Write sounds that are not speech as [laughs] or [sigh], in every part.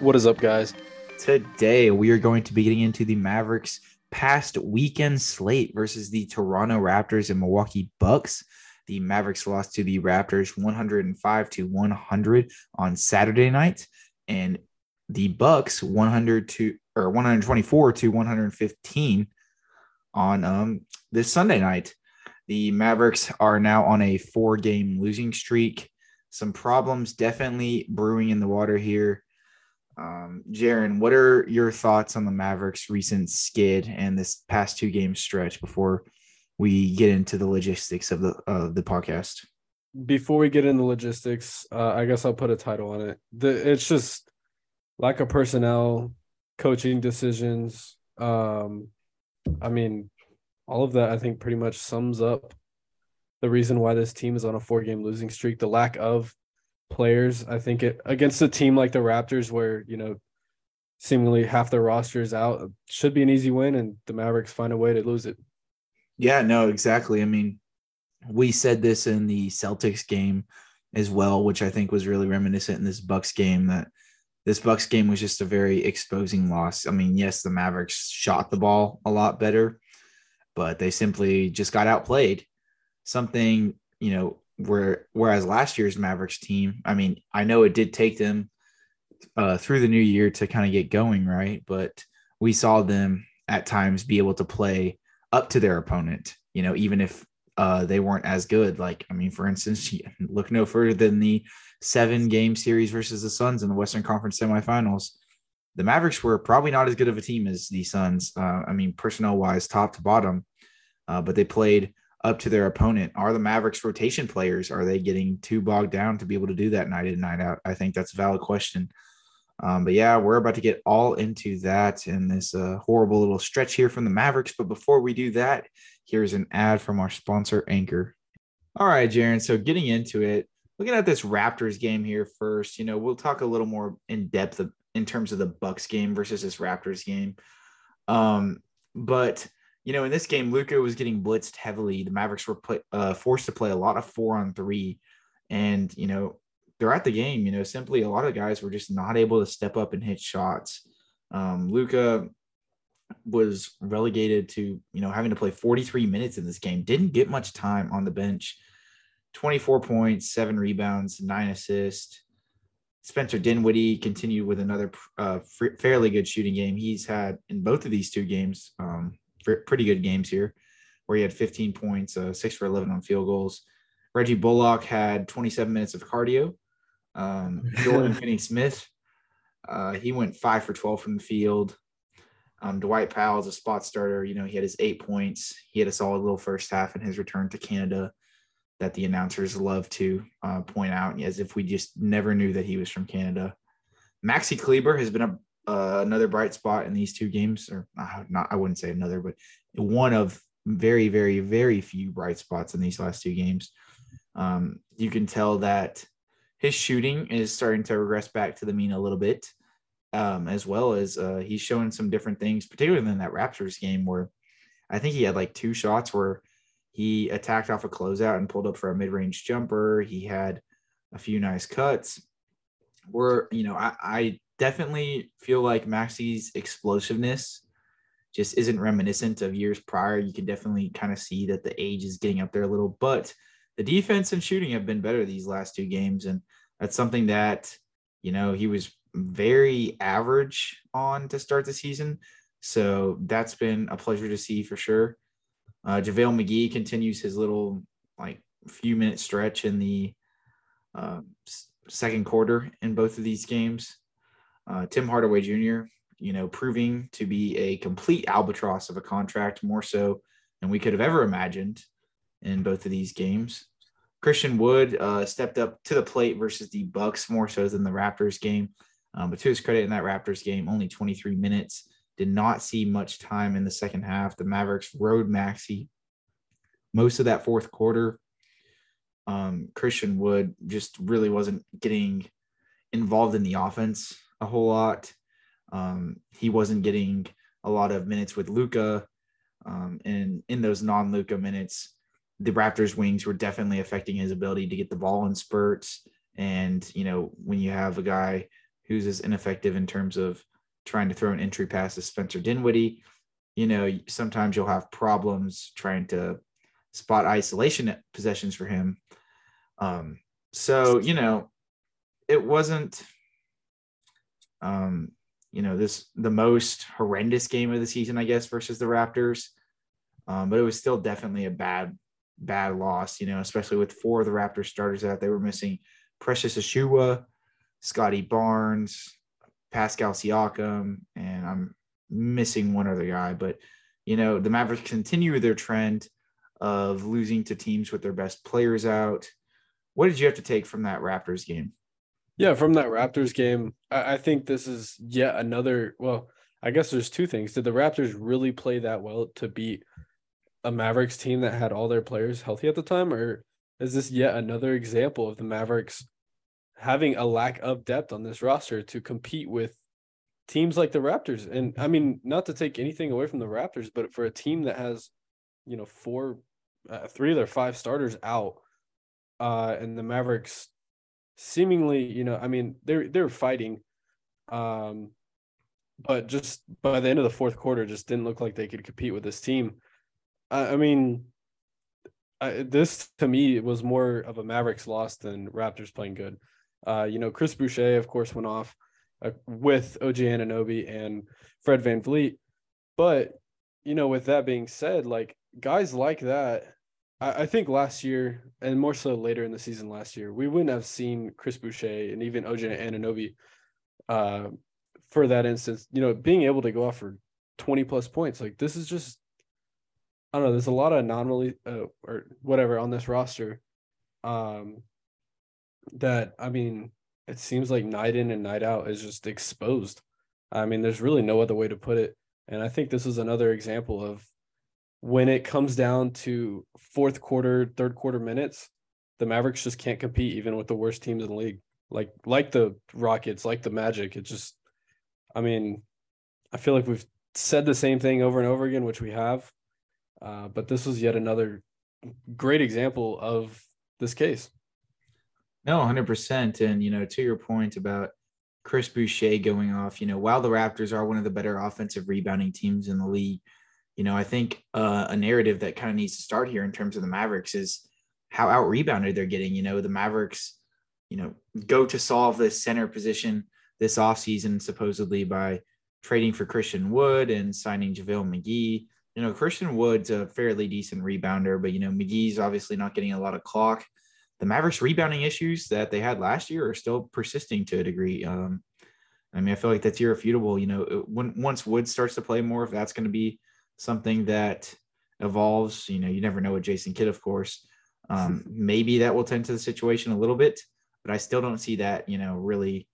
What is up, guys? Today, we are going to be getting into the Mavericks past weekend slate versus the Toronto Raptors and Milwaukee Bucks. The Mavericks lost to the Raptors 105 to 100 on Saturday night, and the Bucks 100 to or 124 to 115 on um this Sunday night. The Mavericks are now on a four game losing streak. Some problems definitely brewing in the water here. Um, Jaren, what are your thoughts on the Mavericks' recent skid and this past two game stretch before we get into the logistics of the of the podcast? Before we get into logistics, uh, I guess I'll put a title on it. The, it's just lack of personnel, coaching decisions. Um, I mean, all of that I think pretty much sums up the reason why this team is on a four game losing streak. The lack of players. I think it against a team like the Raptors, where you know seemingly half their roster is out, should be an easy win, and the Mavericks find a way to lose it. Yeah, no, exactly. I mean, we said this in the Celtics game as well, which I think was really reminiscent in this Bucks game that this Bucks game was just a very exposing loss. I mean, yes, the Mavericks shot the ball a lot better, but they simply just got outplayed. Something, you know, where whereas last year's Mavericks team, I mean, I know it did take them uh, through the new year to kind of get going, right? But we saw them at times be able to play up to their opponent, you know, even if uh, they weren't as good. Like, I mean, for instance, [laughs] look no further than the seven game series versus the Suns in the Western Conference semifinals. The Mavericks were probably not as good of a team as the Suns. Uh, I mean, personnel wise, top to bottom, uh, but they played up to their opponent. Are the Mavericks rotation players? Are they getting too bogged down to be able to do that night in night out? I think that's a valid question. Um, but yeah, we're about to get all into that in this uh, horrible little stretch here from the Mavericks. But before we do that, here's an ad from our sponsor, Anchor. All right, Jaren. So getting into it, looking at this Raptors game here first, you know, we'll talk a little more in depth of, in terms of the Bucks game versus this Raptors game. Um, but you know, in this game, Luka was getting blitzed heavily. The Mavericks were put, uh, forced to play a lot of four on three, and you know, throughout the game, you know, simply a lot of guys were just not able to step up and hit shots. Um, Luka was relegated to you know having to play 43 minutes in this game. Didn't get much time on the bench. 24 points, seven rebounds, nine assists. Spencer Dinwiddie continued with another uh, fairly good shooting game. He's had in both of these two games um, pretty good games here, where he had 15 points, uh, six for 11 on field goals. Reggie Bullock had 27 minutes of cardio. Um, [laughs] Dorian Finney Smith, uh, he went five for 12 from the field. Um, Dwight Powell is a spot starter. You know, he had his eight points. He had a solid little first half in his return to Canada that the announcers love to uh, point out as if we just never knew that he was from Canada. Maxi Kleber has been a, uh, another bright spot in these two games, or not, I wouldn't say another, but one of very, very, very few bright spots in these last two games. Um, you can tell that his shooting is starting to regress back to the mean a little bit, um, as well as uh, he's showing some different things, particularly in that Raptors game where I think he had like two shots where he attacked off a closeout and pulled up for a mid-range jumper. He had a few nice cuts. Where you know I, I definitely feel like Maxi's explosiveness just isn't reminiscent of years prior. You can definitely kind of see that the age is getting up there a little, but the defense and shooting have been better these last two games. And that's something that, you know, he was very average on to start the season. So that's been a pleasure to see for sure. Uh, JaVale McGee continues his little like few minute stretch in the uh, second quarter in both of these games. Uh, Tim Hardaway Jr., you know, proving to be a complete albatross of a contract, more so than we could have ever imagined in both of these games. Christian Wood uh, stepped up to the plate versus the Bucks more so than the Raptors game. Um, but to his credit in that Raptors game, only 23 minutes, did not see much time in the second half. The Mavericks rode Maxi most of that fourth quarter. Um, Christian Wood just really wasn't getting involved in the offense a whole lot. Um, he wasn't getting a lot of minutes with Luka. Um, and in those non Luka minutes, the Raptors wings were definitely affecting his ability to get the ball in spurts. And, you know, when you have a guy who's as ineffective in terms of trying to throw an entry pass as Spencer Dinwiddie, you know, sometimes you'll have problems trying to spot isolation possessions for him. Um, so, you know, it wasn't, um, you know, this the most horrendous game of the season, I guess, versus the Raptors. Um, but it was still definitely a bad, bad loss, you know, especially with four of the Raptors starters out. They were missing Precious Achiuwa, Scottie Barnes, Pascal Siakam, and I'm missing one other guy. But, you know, the Mavericks continue their trend of losing to teams with their best players out. What did you have to take from that Raptors game? Yeah, from that Raptors game, I, I think this is yet another. Well, I guess there's two things. Did the Raptors really play that well to beat a Mavericks team that had all their players healthy at the time, or is this yet another example of the Mavericks having a lack of depth on this roster to compete with teams like the Raptors? And I mean, not to take anything away from the Raptors, but for a team that has, you know, four, uh, three of their five starters out, uh, and the Mavericks seemingly, you know, I mean, they're they're fighting, um, but just by the end of the fourth quarter, just didn't look like they could compete with this team. I, I mean, I, this to me was more of a Mavericks loss than Raptors playing good. Uh, you know, Chris Boucher, of course, went off uh, with OG Anunoby and Fred Van VanVleet. But, you know, with that being said, like guys like that, I, think last year and more so later in the season last year, we wouldn't have seen Chris Boucher and even OG Anunoby uh, for that instance, you know, being able to go off for 20 plus points. Like this is just I don't know. There's a lot of anomaly uh, or whatever on this roster. Um, that I mean, it seems like night in and night out is just exposed. I mean, there's really no other way to put it. And I think this is another example of when it comes down to fourth quarter, third quarter minutes, the Mavericks just can't compete even with the worst teams in the league. Like like the Rockets, like the Magic. It just I mean, I feel like we've said the same thing over and over again, which we have. Uh, but this was yet another great example of this case. No, 100%. And, you know, to your point about Chris Boucher going off, you know, while the Raptors are one of the better offensive rebounding teams in the league, you know, I think uh, a narrative that kind of needs to start here in terms of the Mavericks is how out rebounded they're getting. You know, the Mavericks, you know, go to solve this center position this offseason, supposedly by trading for Christian Wood and signing JaVale McGee you know, Christian Wood's a fairly decent rebounder, but you know, McGee's obviously not getting a lot of clock. The Mavericks rebounding issues that they had last year are still persisting to a degree. Um, I mean, I feel like that's irrefutable. You know, when once Wood starts to play more, if that's going to be something that evolves, you know, you never know with Jason Kidd, of course. Um, [laughs] maybe that will tend to the situation a little bit, but I still don't see that, you know, really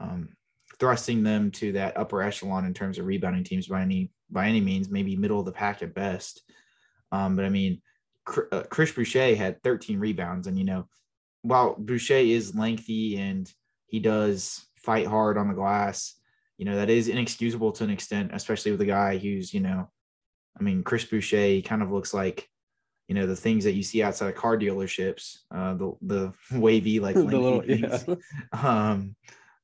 um, thrusting them to that upper echelon in terms of rebounding teams by any by any means, maybe middle of the pack at best. Um, but I mean, uh, Chris Boucher had 13 rebounds, and you know, while Boucher is lengthy and he does fight hard on the glass, you know that is inexcusable to an extent, especially with a guy who's you know, I mean, Chris Boucher kind of looks like you know the things that you see outside of car dealerships, uh, the the [laughs] wavy like the little, yeah. um,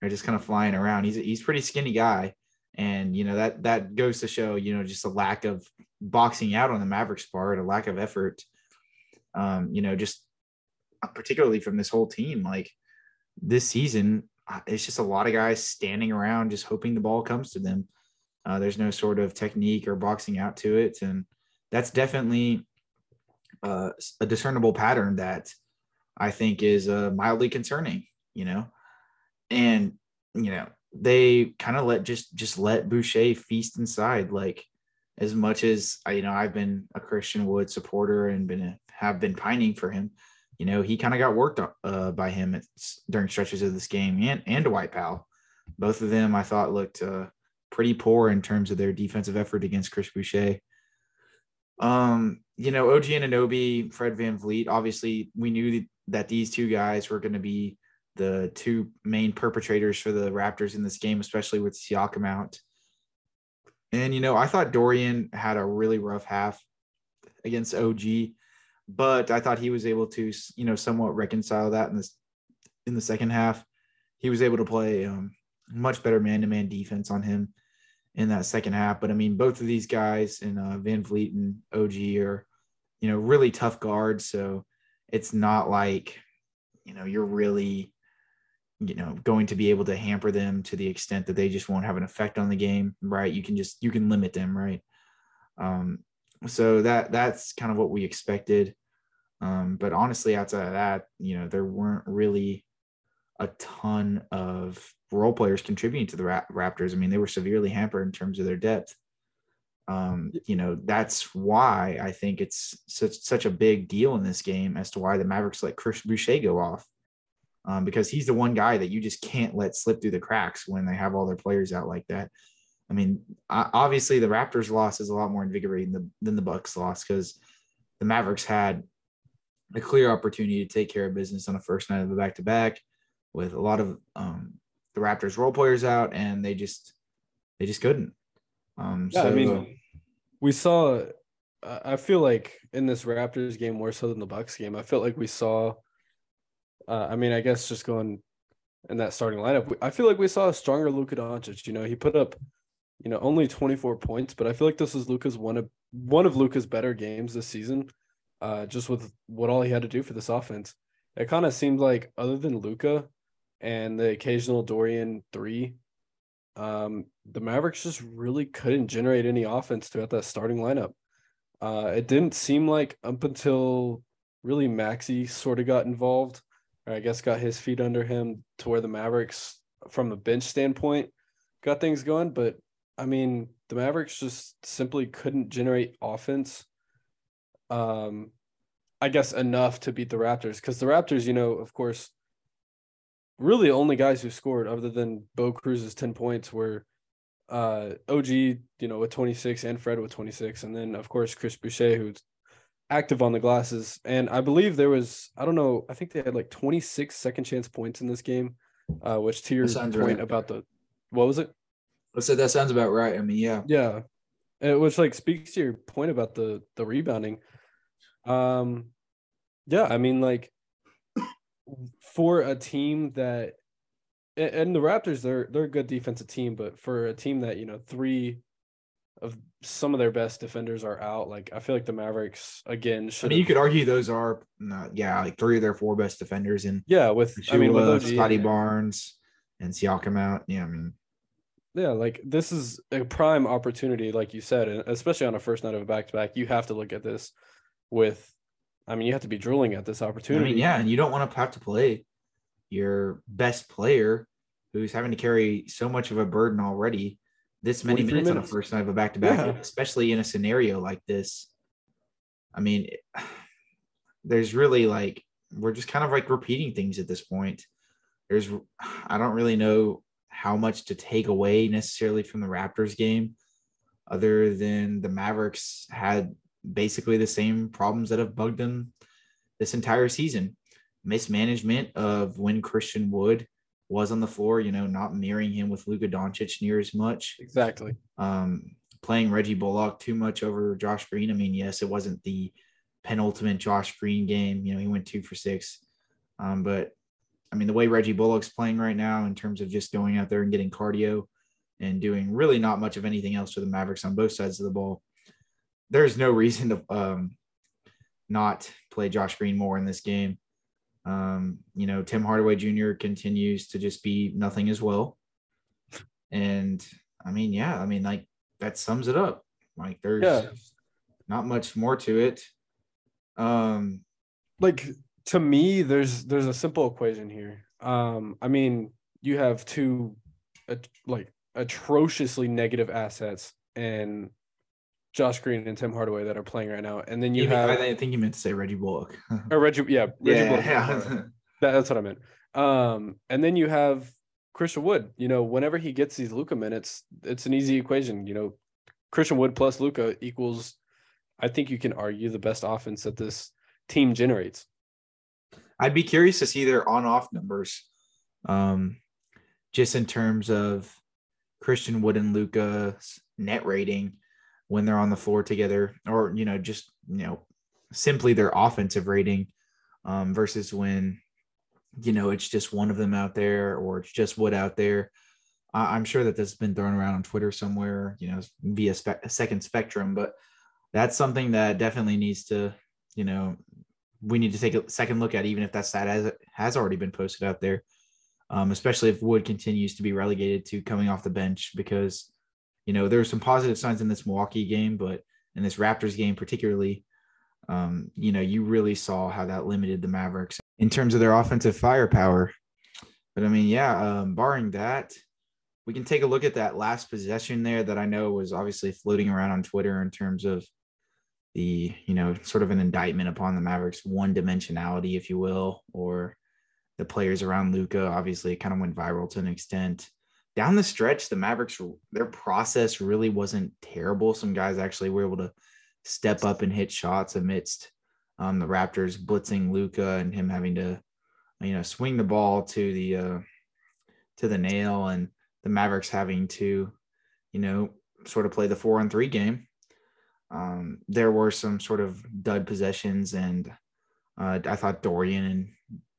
are just kind of flying around. He's he's pretty skinny guy, and you know that that goes to show you know just a lack of boxing out on the Mavericks part, a lack of effort. Um, you know, just particularly from this whole team, like this season, uh, it's just a lot of guys standing around just hoping the ball comes to them. Uh, there's no sort of technique or boxing out to it, and that's definitely uh, a discernible pattern that I think is uh, mildly concerning. You know, and you know they kind of let just just let Boucher feast inside. Like as much as I you know I've been a Christian Wood supporter and been have been pining for him you know he kind of got worked uh, by him at, during stretches of this game and and Dwight Powell. Both of them I thought looked uh, pretty poor in terms of their defensive effort against Chris Boucher. Um, you know, OG Anunoby, Fred VanVleet, obviously we knew that these two guys were going to be the two main perpetrators for the Raptors in this game, especially with Siakam out. And, you know, I thought Dorian had a really rough half against OG, but I thought he was able to, you know, somewhat reconcile that in this in the second half. He was able to play um, much better man-to-man defense on him in that second half. But I mean, both of these guys in uh, VanVleet and OG are, you know, really tough guards. So it's not like, you know, you're really, you know, going to be able to hamper them to the extent that they just won't have an effect on the game, right? You can just you can limit them, right? Um, so that that's kind of what we expected. Um, but honestly, outside of that, you know, there weren't really a ton of role players contributing to the Raptors. I mean, they were severely hampered in terms of their depth. Um, you know, that's why I think it's such such a big deal in this game as to why the Mavericks let Chris Boucher go off. Um, because he's the one guy that you just can't let slip through the cracks when they have all their players out like that. I mean, obviously the Raptors loss is a lot more invigorating than, than the Bucks loss because the Mavericks had a clear opportunity to take care of business on the first night of the back to back with a lot of um, the Raptors role players out, and they just they just couldn't. Um, yeah, so, I mean, we saw. I feel like in this Raptors game more so than the Bucks game, I felt like we saw. Uh, I mean, I guess just going in that starting lineup, I feel like we saw a stronger Luka Doncic. You know, he put up, you know, only 24 points, but I feel like this is Luka's one of one of Luka's better games this season. Uh, just with what all he had to do for this offense, it kind of seemed like other than Luka, and the occasional Dorian three. Um, the Mavericks just really couldn't generate any offense throughout that starting lineup. Uh, it didn't seem like up until really Maxi sort of got involved, or I guess got his feet under him to where the Mavericks, from a bench standpoint, got things going. But I mean, the Mavericks just simply couldn't generate offense. Um, I guess enough to beat the Raptors because the Raptors, you know, of course, really only guys who scored other than Bo Cruz's 10 points were uh, OG, you know, with 26 and Fred with 26. And then, of course, Chris Boucher, who's active on the glasses. And I believe there was, I don't know, I think they had like 26 second chance points in this game, uh, which to your point right. about the, what was it? I said that sounds about right. I mean, yeah. Yeah. It, which like speaks to your point about the the rebounding. Um, yeah, I mean, like for a team that and the Raptors they're they're a good defensive team, but for a team that, you know, three of some of their best defenders are out, like I feel like the Mavericks again should I mean you could argue those are not, yeah, like three of their four best defenders in Yeah, with Shula, I mean with Scottie Barnes and Siakam out. Yeah, I mean yeah, like this is a prime opportunity, like you said, and especially on a first night of a back to back, you have to look at this with I mean, you have to be drooling at this opportunity. I mean, yeah, and you don't want to have to play your best player who's having to carry so much of a burden already this many minutes, minutes, on a first night of a back to back, especially in a scenario like this. I mean, [sighs] there's really like we're just kind of like repeating things at this point. There's I don't really know how much to take away necessarily from the Raptors game other than the Mavericks had basically the same problems that have bugged them this entire season. Mismanagement of when Christian Wood was on the floor, you know, not mirroring him with Luka Doncic near as much. Exactly. Um, playing Reggie Bullock too much over Josh Green. I mean, yes, it wasn't the penultimate Josh Green game. You know, he went two for six. Um, but I mean, the way Reggie Bullock's playing right now in terms of just going out there and getting cardio and doing really not much of anything else for the Mavericks on both sides of the ball, there's no reason to um, not play Josh Green more in this game. Um, you know, Tim Hardaway Jr. continues to just be nothing as well. And I mean, yeah, I mean, like that sums it up. Like there's yeah. not much more to it. Um, like to me, there's there's a simple equation here. Um, I mean, you have two uh, like atrociously negative assets and Josh Green and Tim Hardaway that are playing right now, and then you, you have. I think you meant to say Reggie Bullock. [laughs] or Reggie, yeah, Reggie yeah, Bullock. Yeah. That, that's what I meant. Um, and then you have Christian Wood. You know, whenever he gets these Luka minutes, it's an easy equation. You know, Christian Wood plus Luka equals, I think you can argue the best offense that this team generates. I'd be curious to see their on-off numbers, um, just in terms of Christian Wood and Luka's net rating when they're on the floor together, or you know, just you know, simply their offensive rating um, versus when you know it's just one of them out there or it's just Wood out there. I- I'm sure that this has been thrown around on Twitter somewhere, you know, via spe- second spectrum, but that's something that definitely needs to, you know, we need to take a second look at, even if that's that stat has, has already been posted out there, um, especially if Wood continues to be relegated to coming off the bench because, you know, there are some positive signs in this Milwaukee game, but in this Raptors game particularly, um, you know, you really saw how that limited the Mavericks in terms of their offensive firepower. But I mean, yeah, um, barring that, we can take a look at that last possession there that I know was obviously floating around on Twitter in terms of the, you know, sort of an indictment upon the Mavericks one dimensionality, if you will, or the players around Luka. Obviously, it kind of went viral to an extent. Down the stretch, the Mavericks, their process really wasn't terrible. Some guys actually were able to step up and hit shots amidst um, the Raptors blitzing Luka and him having to, you know, swing the ball to the uh, to the nail, and the Mavericks having to, you know, sort of play the four on three game. Um, there were some sort of dud possessions, and uh, I thought Dorian and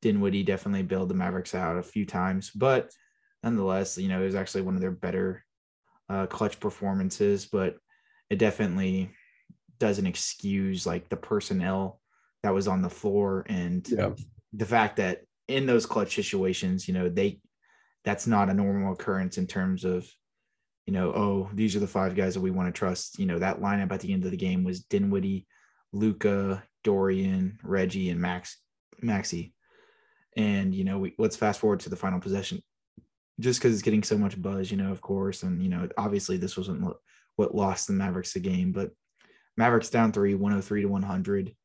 Dinwiddie definitely bailed the Mavericks out a few times, but nonetheless, you know, it was actually one of their better uh, clutch performances. But it definitely doesn't excuse like the personnel that was on the floor and Yeah. the fact that in those clutch situations, you know, they that's not a normal occurrence in terms of, you know, oh, these are the five guys that we want to trust. You know, that lineup at the end of the game was Dinwiddie, Luka, Dorian, Reggie, and Max Maxi. And you know, we let's fast forward to the final possession. Just because it's getting so much buzz, you know, of course, and you know, obviously this wasn't what- lost the Mavericks the game, but Mavericks down three, 103 to 100.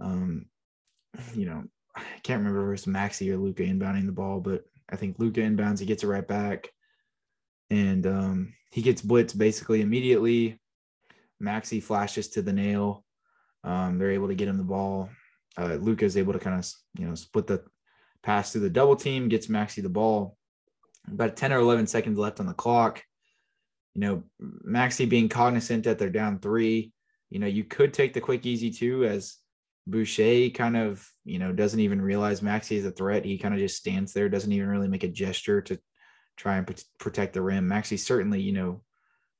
Um, [sighs] you know, I [sighs] can't remember if it was Maxi or Luka inbounding the ball, but I think Luka inbounds, he gets it right back. And um, he gets blitzed basically immediately. Maxi flashes to the nail. Um, they're able to get him the ball. Uh, Luka is able to kind of, you know, split the pass through the double team, gets Maxi the ball. About 10 or 11 seconds left on the clock. You know, Maxi being cognizant that they're down three, you know, you could take the quick easy two as Boucher kind of, you know, doesn't even realize Maxi is a threat. He kind of just stands there, doesn't even really make a gesture to try and protect the rim. Maxi certainly, you know,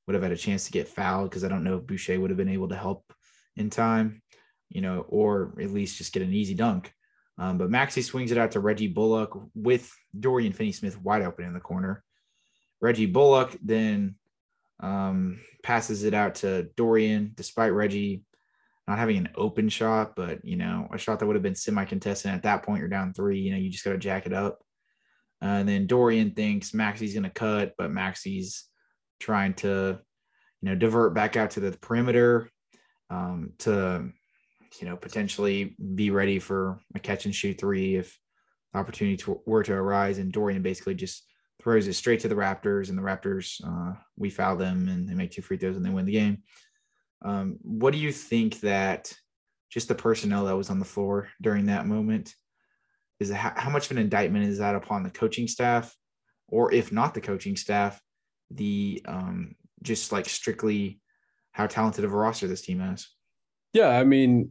would have had a chance to get fouled because I don't know if Boucher would have been able to help in time, you know, or at least just get an easy dunk. Um, but Maxi swings it out to Reggie Bullock with Dorian Finney Smith wide open in the corner. Reggie Bullock then um, passes it out to Dorian, despite Reggie not having an open shot, but you know, a shot that would have been semi-contested. At that point, you're down three. You know, you just got to jack it up. Uh, and then Dorian thinks Maxi's going to cut, but Maxi's trying to, you know, divert back out to the perimeter um, to, you know, potentially be ready for a catch and shoot three if opportunity to, were to arise. And Dorian basically just throws it straight to the Raptors, and the Raptors, uh, we foul them, and they make two free throws, and they win the game. Um, what do you think that just the personnel that was on the floor during that moment is how, how much of an indictment is that upon the coaching staff, or if not the coaching staff, the um, just like strictly how talented of a roster this team has? Yeah, I mean,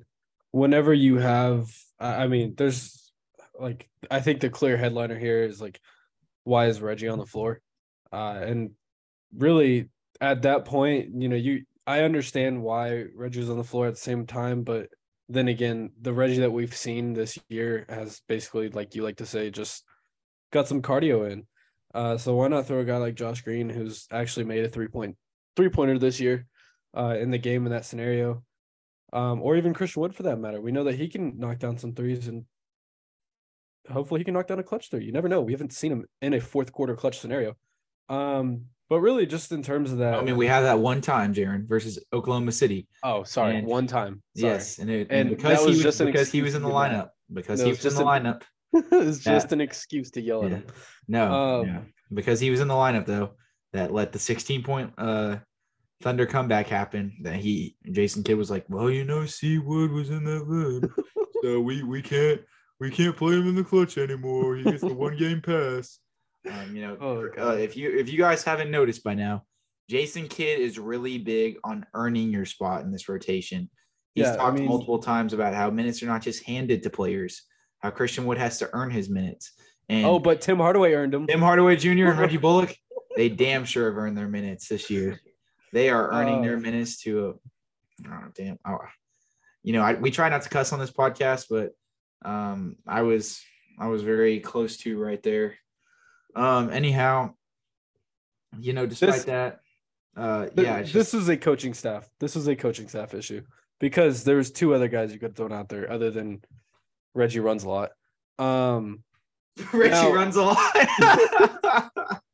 whenever you have, I mean, there's like, I think the clear headliner here is like, why is Reggie on the floor? Uh, and really, at that point, you know, you I understand why Reggie's on the floor at the same time, but then again, the Reggie that we've seen this year has basically, like you like to say, just got some cardio in. Uh, so why not throw a guy like Josh Green, who's actually made a three point three pointer this year, uh, in the game in that scenario, um, or even Christian Wood for that matter. We know that he can knock down some threes, and hopefully he can knock down a clutch three. You never know. We haven't seen him in a fourth quarter clutch scenario. Um, but really, just in terms of that, I mean, we had that one time, Jaren, versus Oklahoma City. oh, sorry, and- one time. Sorry. Yes, and, it, And and because that was he was, just because he was in the lineup because No, he it's was in the an- lineup. [laughs] it's just Yeah. an excuse to yell at Yeah. him. No, Um, yeah. because he was in the lineup though that let the 16 point uh Thunder comeback happened. That he Jason Kidd was like, well, you know, C Wood was in that lid, so [laughs] we we can't we can't play him in the clutch anymore. He gets the one game pass. Um, you know, [laughs] Oh, uh, if you if you guys haven't noticed by now, Jason Kidd is really big on earning your spot in this rotation. He's Yeah, I talked mean- multiple times about how minutes are not just handed to players. How Christian Wood has to earn his minutes. And Oh, but Tim Hardaway earned him. Tim Hardaway Jr. and [laughs] Reggie Bullock, they damn sure have earned their minutes this year. They are earning their Oh. minutes to a oh, damn. Oh, you know, I, we try not to cuss on this podcast, but um, I was I was very close to right there. Um, anyhow, you know, despite This- that, uh, Th- yeah, it's this just, is a coaching staff. This is a coaching staff issue because there's two other guys you could throw out there other than Reggie runs a lot. Um, [laughs] Reggie now- runs a lot. [laughs] [laughs]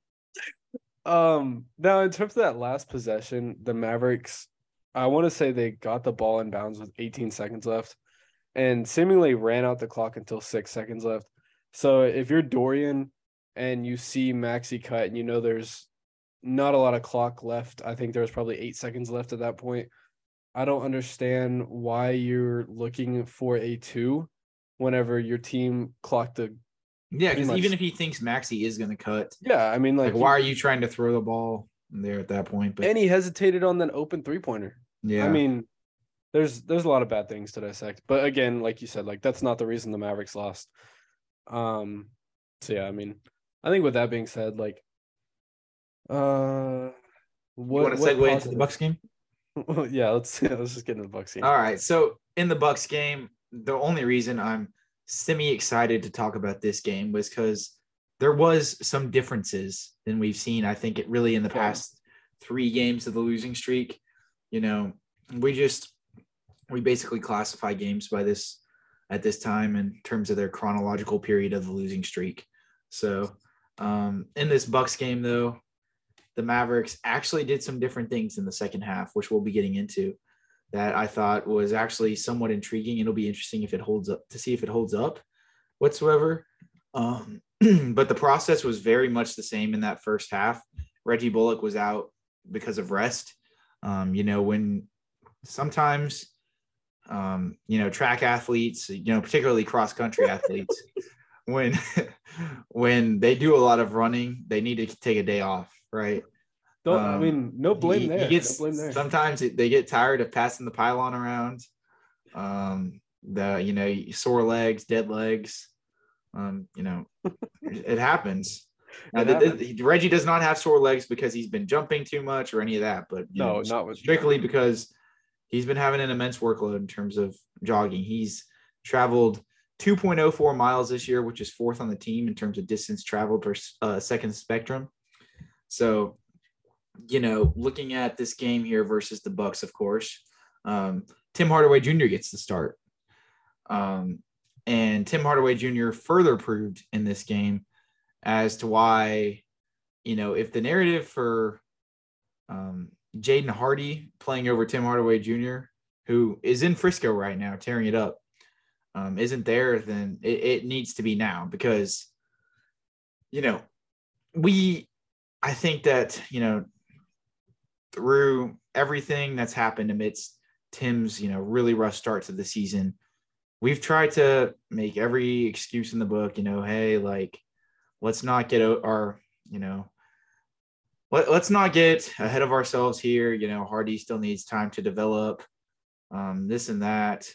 um, now in terms of that last possession, the Mavericks, I want to say they got the ball in bounds with 18 seconds left, and seemingly ran out the clock until six seconds left. So if you're Dorian and you see Maxi cut and you know there's not a lot of clock left, I think there was probably eight seconds left at that point. I don't understand why you're looking for a two whenever your team clocked the. Yeah, because even if he thinks Maxi is going to cut, Yeah, I mean, like, like, why are you trying to throw the ball there at that point? But and he hesitated on that open three pointer. yeah, I mean, there's there's a lot of bad things to dissect, but again, like you said, like that's not the reason the Mavericks lost. Um, so yeah, I mean, I think with that being said, like, uh, you what, want to segue into the Bucks game? [laughs] yeah, let's [laughs] let's just get into the Bucks game. All right. So in the Bucks game, the only reason I'm semi excited to talk about this game was because there was some differences than we've seen. I think it really in the past three games of the losing streak. You know, we just we basically classify games by this at this time in terms of their chronological period of the losing streak. So um, in this Bucks game, though, the Mavericks actually did some different things in the second half, which we'll be getting into that I thought was actually somewhat intriguing. It'll be interesting if it holds up to see if it holds up whatsoever. Um, [clears throat] but the process was very much the same in that first half. Reggie Bullock was out because of rest. Um, you know, when sometimes, um, you know, track athletes, you know, particularly cross country [laughs] athletes, when [laughs] when they do a lot of running, they need to take a day off, right? Don't I Um, mean no blame he- he there. gets- no blame there. Sometimes they get tired of passing the pylon around. Um, the you know sore legs, dead legs. Um, you know, [laughs] it happens. Now, the- the- Reggie does not have sore legs because he's been jumping too much or any of that, but No, know, not with strictly because he's been having an immense workload in terms of jogging. He's traveled 2.04 miles this year, which is fourth on the team in terms of distance traveled per uh, second spectrum. So, you know, looking at this game here versus the Bucks, of course, um, Tim Hardaway Jr. gets the start. Um, and Tim Hardaway Jr. further proved in this game as to why, you know, if the narrative for um, Jaden Hardy playing over Tim Hardaway Jr., who is in Frisco right now, tearing it up, um, isn't there, then it, it needs to be now because, you know, we, I think that, you know, through everything that's happened amidst Tim's, you know, really rough start to the season, we've tried to make every excuse in the book, you know, hey, like, let's not get our, you know, let, let's not get ahead of ourselves here. You know, Hardy still needs time to develop um, this and that.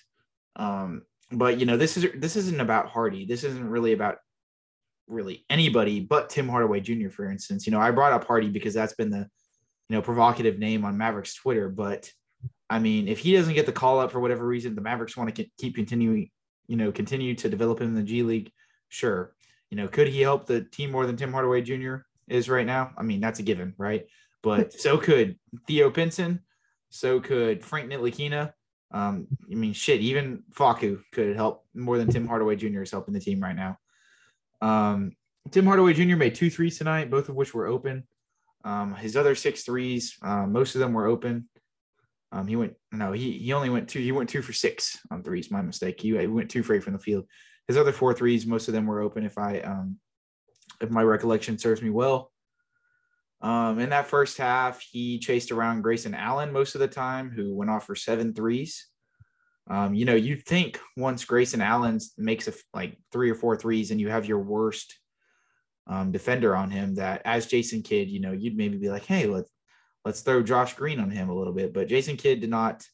Um, but you know, this is this isn't about Hardy. This isn't really about really anybody but Tim Hardaway Jr. For instance, you know, I brought up Hardy because that's been the you know provocative name on Mavericks Twitter. But I mean, if he doesn't get the call up for whatever reason, the Mavericks want to keep continuing, you know, continue to develop him in the G League. Sure, you know, could he help the team more than Tim Hardaway Jr. is right now? I mean, that's a given, right? But [laughs] so could Theo Pinson, so could Frank Ntilikina. Um, I mean, shit, even Facu could help more than Tim Hardaway Jr. is helping the team right now. Um, Tim Hardaway Jr. made two threes tonight, both of which were open. Um, his other six threes, uh, most of them were open. Um, he went no, he he only went two. He went two for six on threes. My mistake. He, he went two for eight from the field. His other four threes, most of them were open. If I um, if my recollection serves me well, Um, in that first half, he chased around Grayson Allen most of the time, who went off for seven threes. Um, you know, you'd think once Grayson Allen makes a, like three or four threes and you have your worst um, defender on him, that as Jason Kidd, you know, you'd maybe be like, hey, let's let's throw Josh Green on him a little bit. But Jason Kidd did not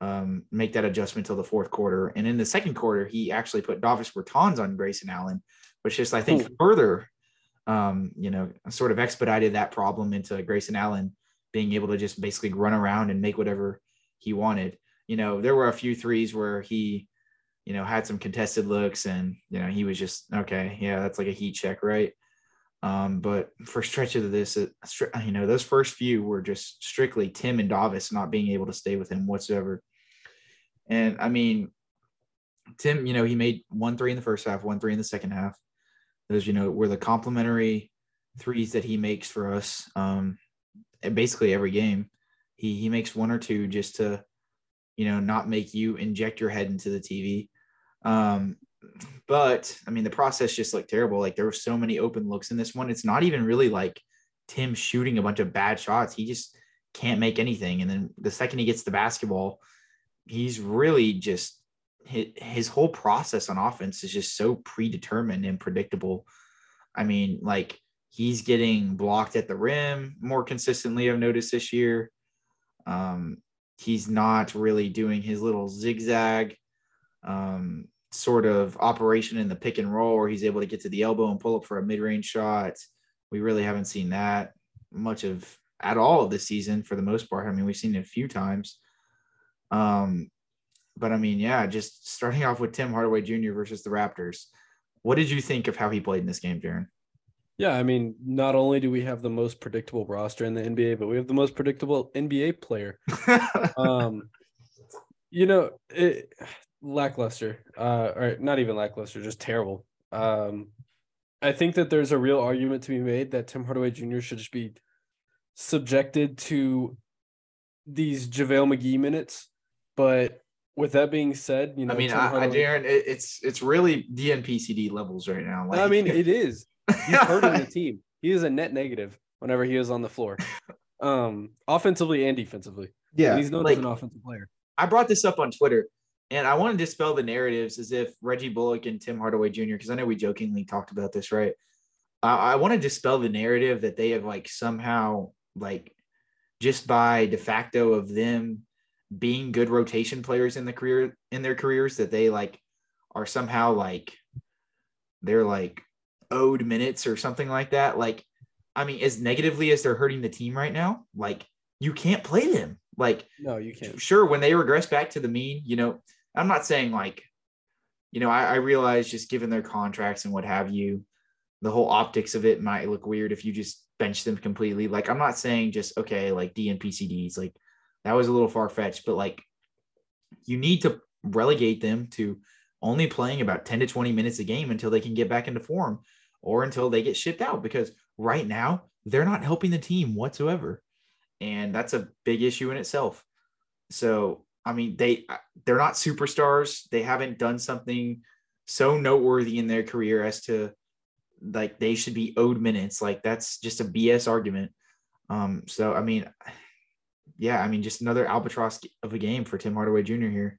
um, make that adjustment till the fourth quarter. And in the second quarter, he actually put Davis Bertans on Grayson Allen, which just I think Ooh. further, um, you know, sort of expedited that problem into Grayson Allen being able to just basically run around and make whatever he wanted. You know, there were a few threes where he, you know, had some contested looks and, you know, he was just, okay, yeah, that's like a heat check, right? Um, but for stretches of this, it, you know, those first few were just strictly Tim and Davis not being able to stay with him whatsoever. And I mean, Tim, you know, he made one three in the first half, one three in the second half. Those, you know, were the complimentary threes that he makes for us. Um, basically every game, he he makes one or two just to, you know, not make you inject your head into the TV. Um, but I mean, the process just looked terrible. Like there were so many open looks in this one. It's not even really like Tim shooting a bunch of bad shots. He just can't make anything. And then the second he gets the basketball, he's really just his, his whole process on offense is just so predetermined and predictable. I mean, like he's getting blocked at the rim more consistently. I've noticed this year. Um, he's not really doing his little zigzag um, sort of operation in the pick and roll where he's able to get to the elbow and pull up for a mid-range shot. We really haven't seen that much of at all this season for the most part. I mean, we've seen it a few times. Um, but I mean, yeah, just starting off with Tim Hardaway Jr. versus the Raptors. What did you think of how he played in this game, Darren? Yeah, I mean, not only do we have the most predictable roster in the NBA, but we have the most predictable NBA player. [laughs] um, you know, it, lackluster. Uh, or not even lackluster, just terrible. Um, I think that there's a real argument to be made that Tim Hardaway Jr. should just be subjected to these JaVale McGee minutes. But with that being said, you know, I mean, I, Hardaway, I, Darren, it, it's it's really DNPCD levels right now. Like, I mean, it is. He's hurting the team. He is a net negative whenever he is on the floor, um, offensively and defensively. Yeah, and he's known like, as an offensive player. I brought this up on Twitter. And I want to dispel the narratives as if Reggie Bullock and Tim Hardaway Jr., because I know we jokingly talked about this, right? Uh, I want to dispel the narrative that they have like somehow, like, just by de facto of them being good rotation players in the career in their careers, that they like are somehow like they're like owed minutes or something like that. Like, I mean, as negatively as they're hurting the team right now, like you can't play them. Like, no, you can't. Sure, when they regress back to the mean, you know, I'm not saying like, you know, I, I realize just given their contracts and what have you, the whole optics of it might look weird if you just bench them completely. Like, I'm not saying just okay, like DNPCDs, like that was a little far fetched, but like you need to relegate them to only playing about 10 to 20 minutes a game until they can get back into form or until they get shipped out because right now they're not helping the team whatsoever and that's a big issue in itself. So, I mean, they they're not superstars. They haven't done something so noteworthy in their career as to like they should be owed minutes. Like that's just a BS argument. Um, so I mean, yeah, I mean, just another albatross of a game for Tim Hardaway Jr. here.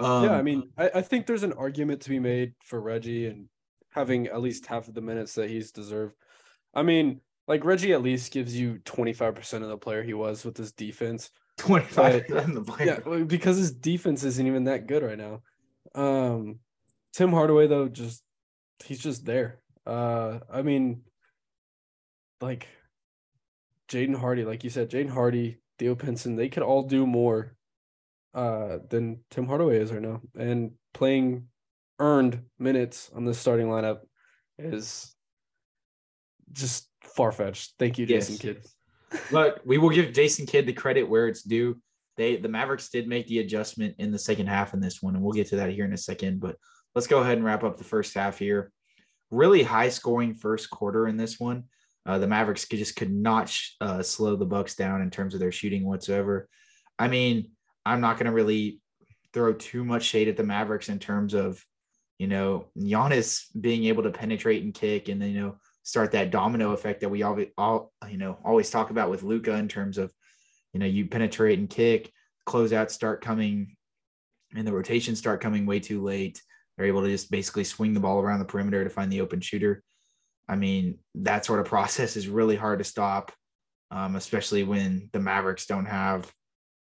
Um, yeah, I mean, I, I think there's an argument to be made for Reggie and having at least half of the minutes that he's deserved. I mean, like Reggie at least gives you 25% of the player he was with his defense. 25 of the player. Yeah, because his defense isn't even that good right now. Um Tim Hardaway though just he's just there. Uh I mean like Jaden Hardy, like you said, Jaden Hardy, Theo Pinson, they could all do more uh than Tim Hardaway is right now. And playing earned minutes on the starting lineup is just far fetched. Thank you, Jason yes. Kidd. But we will give Jason Kidd the credit where it's due. They the Mavericks did make the adjustment in the second half in this one, and we'll get to that here in a second. But let's go ahead and wrap up the first half here. Really high scoring first quarter in this one. Uh, the Mavericks could, just could not sh- uh, slow the Bucks down in terms of their shooting whatsoever. I mean, I'm not going to really throw too much shade at the Mavericks in terms of, you know, Giannis being able to penetrate and kick, and you know start that domino effect that we all, all you know always talk about with Luka in terms of you know you penetrate and kick, closeouts start coming, and the rotations start coming way too late. They're able to just basically swing the ball around the perimeter to find the open shooter. I mean, that sort of [laughs] process is really hard to stop, um, especially when the Mavericks don't have,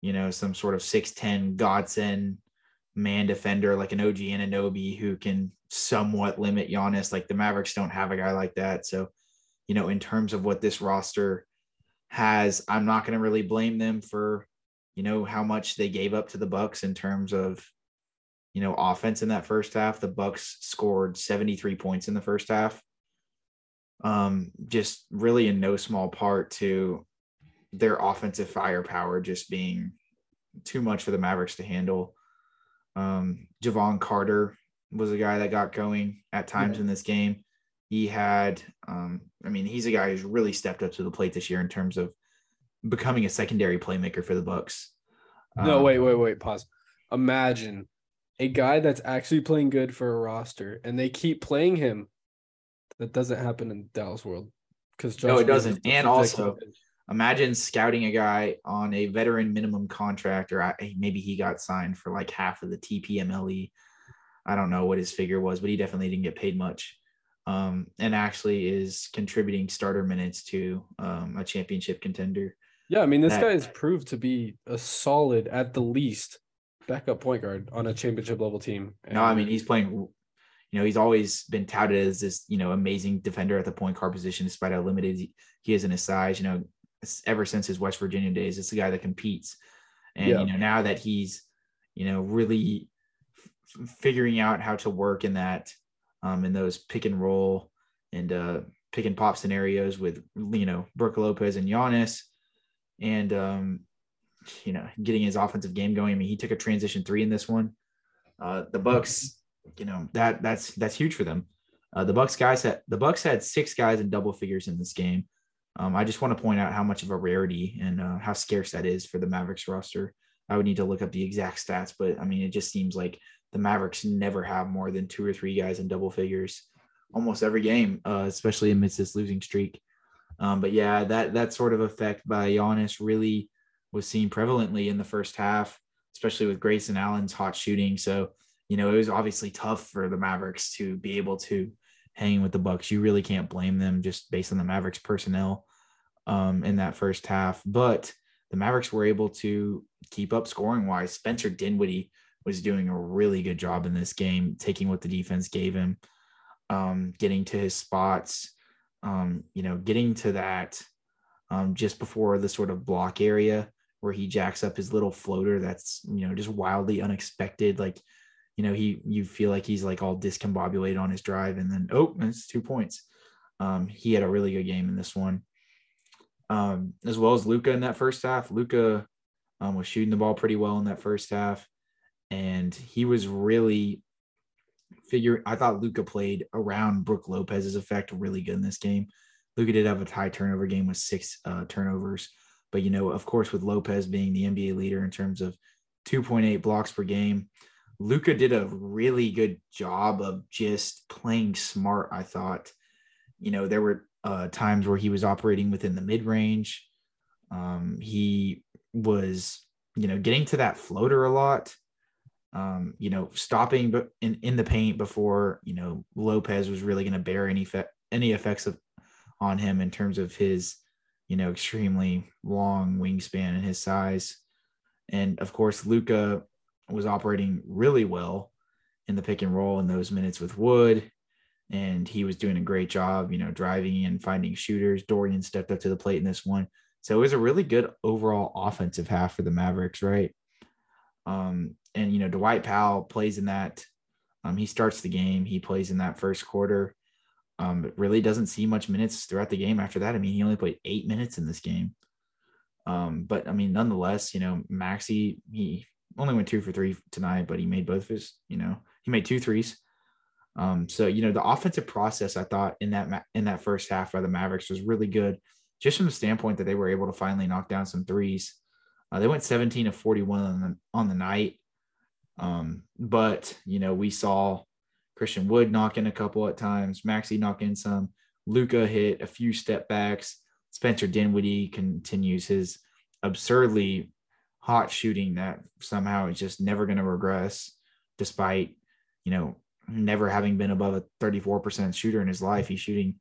you know, some sort of 6'10 godsend man defender like an OG Anunoby who can somewhat limit Giannis. Like the Mavericks don't have a guy like that. So, you know, in terms of what this roster has, I'm not going to really blame them for, you know, how much they gave up to the Bucks in terms of, you know, offense in that first half. The Bucks scored 73 points in the first half. Um, just really in no small part to their offensive firepower just being too much for the Mavericks to handle. Um, Jevon Carter was a guy that got going at times yeah. in this game. He had, um, I mean, he's a guy who's really stepped up to the plate this year in terms of becoming a secondary playmaker for the Bucks. No, um, wait, wait, wait. Pause. Imagine a guy that's actually playing good for a roster, and they keep playing him. That doesn't happen in Dallas world because no, it doesn't. And also, imagine scouting a guy on a veteran minimum contract, or maybe he got signed for like half of the TPMLE. I don't know what his figure was, but he definitely didn't get paid much. Um, and actually is contributing starter minutes to um, a championship contender. Yeah, I mean, this that, guy has proved to be a solid, at the least, backup point guard on a championship level team. And no, I mean, he's playing, you know, he's always been touted as this, you know, amazing defender at the point guard position, despite how limited he is in his size. You know, ever since his West Virginia days. It's a guy that competes, and yeah. you know now that he's you know really f- figuring out how to work in that um, in those pick and roll and uh, pick and pop scenarios with you know Brook Lopez and Giannis, and um, you know getting his offensive game going. I mean, he took a transition three in this one. Uh, the Bucks, you know that that's that's huge for them. Uh, the Bucks guys had the Bucks had six guys in double figures in this game. Um, I just want to point out how much of a rarity and uh, how scarce that is for the Mavericks roster. I would need to look up the exact stats, but I mean, it just seems like the Mavericks never have more than two or three guys in double figures almost every game, uh, especially amidst this losing streak. Um, but yeah, that that sort of effect by Giannis really was seen prevalently in the first half, especially with Grayson Allen's hot shooting. So you know, it was obviously tough for the Mavericks to be able to hang with the Bucks. You really can't blame them just based on the Mavericks personnel um, in that first half. But the Mavericks were able to keep up scoring wise. Spencer Dinwiddie was doing a really good job in this game, taking what the defense gave him, um, getting to his spots, um, you know, getting to that um, just before the sort of block area where he jacks up his little floater that's, you know, just wildly unexpected. Like you know, he you feel like he's like all discombobulated on his drive, and then oh, it's two points. Um, he had a really good game in this one, um, as well as Luka in that first half. Luka um, was shooting the ball pretty well in that first half, and he was really figure. I thought Luka played around Brook Lopez's effect really good in this game. Luka did have a high turnover game with six uh, turnovers, but you know, of course, with Lopez being the NBA leader in terms of 2.8 blocks per game, Luka did a really good job of just playing smart. I thought, you know, there were uh, times where he was operating within the mid range. Um, he was, you know, getting to that floater a lot. Um, you know, stopping but in, in the paint before you know Lopez was really going to bear any fe- any effects of on him in terms of his, you know, extremely long wingspan and his size. And of course, Luka was operating really well in the pick and roll in those minutes with Wood. And he was doing a great job, you know, driving and finding shooters. Dorian stepped up to the plate in this one. So it was a really good overall offensive half for the Mavericks, right? Um, and you know, Dwight Powell plays in that. Um, he starts the game, he plays in that first quarter. Um, really doesn't see much minutes throughout the game after that. I mean, he only played eight minutes in this game. Um, but I mean, nonetheless, you know, Maxi, he only went two for three tonight, but he made both of his, you know, he made two threes. Um, so you know, the offensive process I thought in that in that first half by the Mavericks was really good, just from the standpoint that they were able to finally knock down some threes. Uh, they went 17 of 41 on the on the night, um, but you know we saw Christian Wood knock in a couple at times, Maxi knock in some. Luka hit a few step backs. Spencer Dinwiddie continues his absurdly hot shooting that somehow is just never going to regress, despite you know never having been above a 34% shooter in his life. He's shooting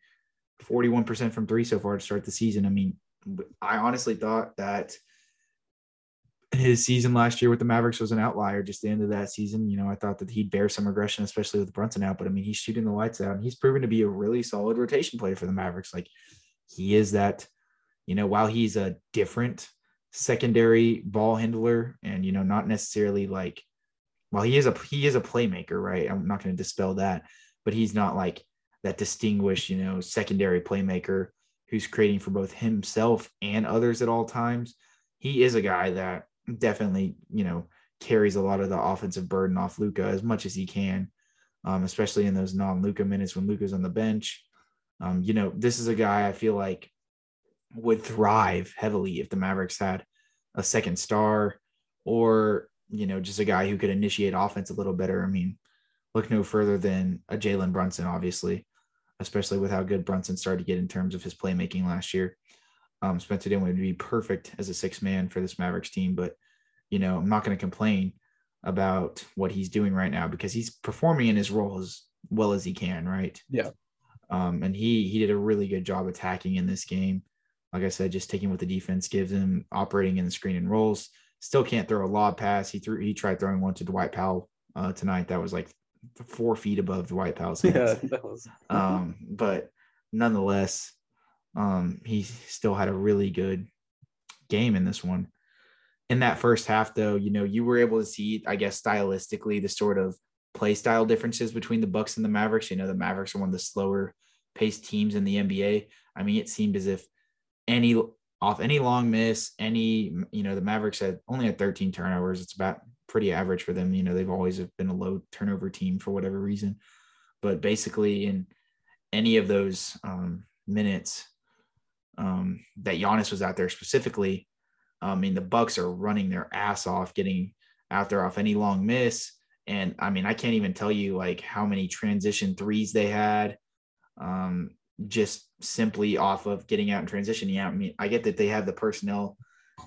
41% from three so far to start the season. I mean, I honestly thought that his season last year with the Mavericks was an outlier. Just the end of that season, you know, I thought that he'd bear some regression, especially with Brunson out. But I mean, he's shooting the lights out, and he's proven to be a really solid rotation player for the Mavericks. Like he is that, you know, while he's a different secondary ball handler, and you know, not necessarily like, well, he is a he is a playmaker, right? I'm not going to dispel that, but he's not like that distinguished, you know, secondary playmaker who's creating for both himself and others at all times. He is a guy that definitely, you know, carries a lot of the offensive burden off Luka as much as he can, um, especially in those non-Luka minutes when Luka's on the bench. Um, you know, this is a guy I feel like would thrive heavily if the Mavericks had a second star or, you know, just a guy who could initiate offense a little better. I mean, look no further than a Jalen Brunson, obviously, especially with how good Brunson started to get in terms of his playmaking last year. Um, Spencer Dinwiddie would be perfect as a six man for this Mavericks team, but you know I'm not going to complain about what he's doing right now because he's performing in his role as well as he can, right? Yeah. Um, and he he did a really good job attacking in this game. Like I said, just taking what the defense gives him, operating in the screen and rolls. Still can't throw a lob pass. He threw he tried throwing one to Dwight Powell uh, tonight. That was like four feet above Dwight Powell's hands. Yeah, was. [laughs] um, but nonetheless, um, he still had a really good game in this one. In that first half, though, you know, you were able to see, I guess, stylistically, the sort of play style differences between the Bucks and the Mavericks. You know, the Mavericks are one of the slower paced teams in the NBA. I mean, it seemed as if any off any long miss, any you know, the Mavericks had only had 13 turnovers. It's about pretty average for them. You know, they've always been a low turnover team for whatever reason. But basically, in any of those um, minutes, um, that Giannis was out there specifically. I mean, the Bucks are running their ass off, getting out there off any long miss. And I mean, I can't even tell you like how many transition threes they had, um, just simply off of getting out and transitioning Yeah, I mean, I get that they have the personnel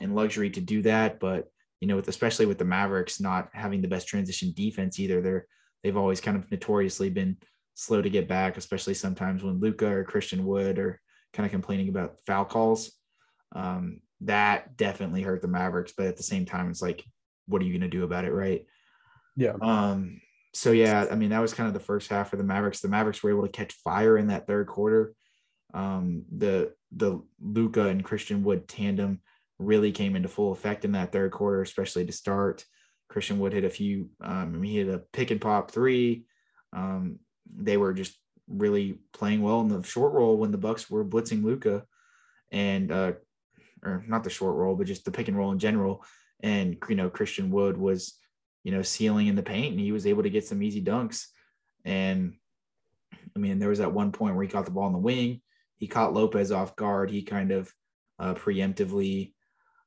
and luxury to do that, but you know, with especially with the Mavericks not having the best transition defense either, they're they've always kind of notoriously been slow to get back, especially sometimes when Luka or Christian Wood or kind of complaining about foul calls. Um, that definitely hurt the Mavericks, but at the same time, it's like, what are you going to do about it, right? Yeah. Um. So yeah, I mean, that was kind of the first half for the Mavericks. The Mavericks were able to catch fire in that third quarter. Um, the the Luka and Christian Wood tandem really came into full effect in that third quarter, especially to start. Christian Wood hit a few. Um, he hit a pick and pop three. Um, they were just really playing well in the short roll when the Bucks were blitzing Luka, and uh, or not the short roll, but just the pick and roll in general. And you know, Christian Wood was, you know, sealing in the paint, and he was able to get some easy dunks. And I mean, there was that one point where he caught the ball in the wing. He caught Lopez off guard. He kind of uh, preemptively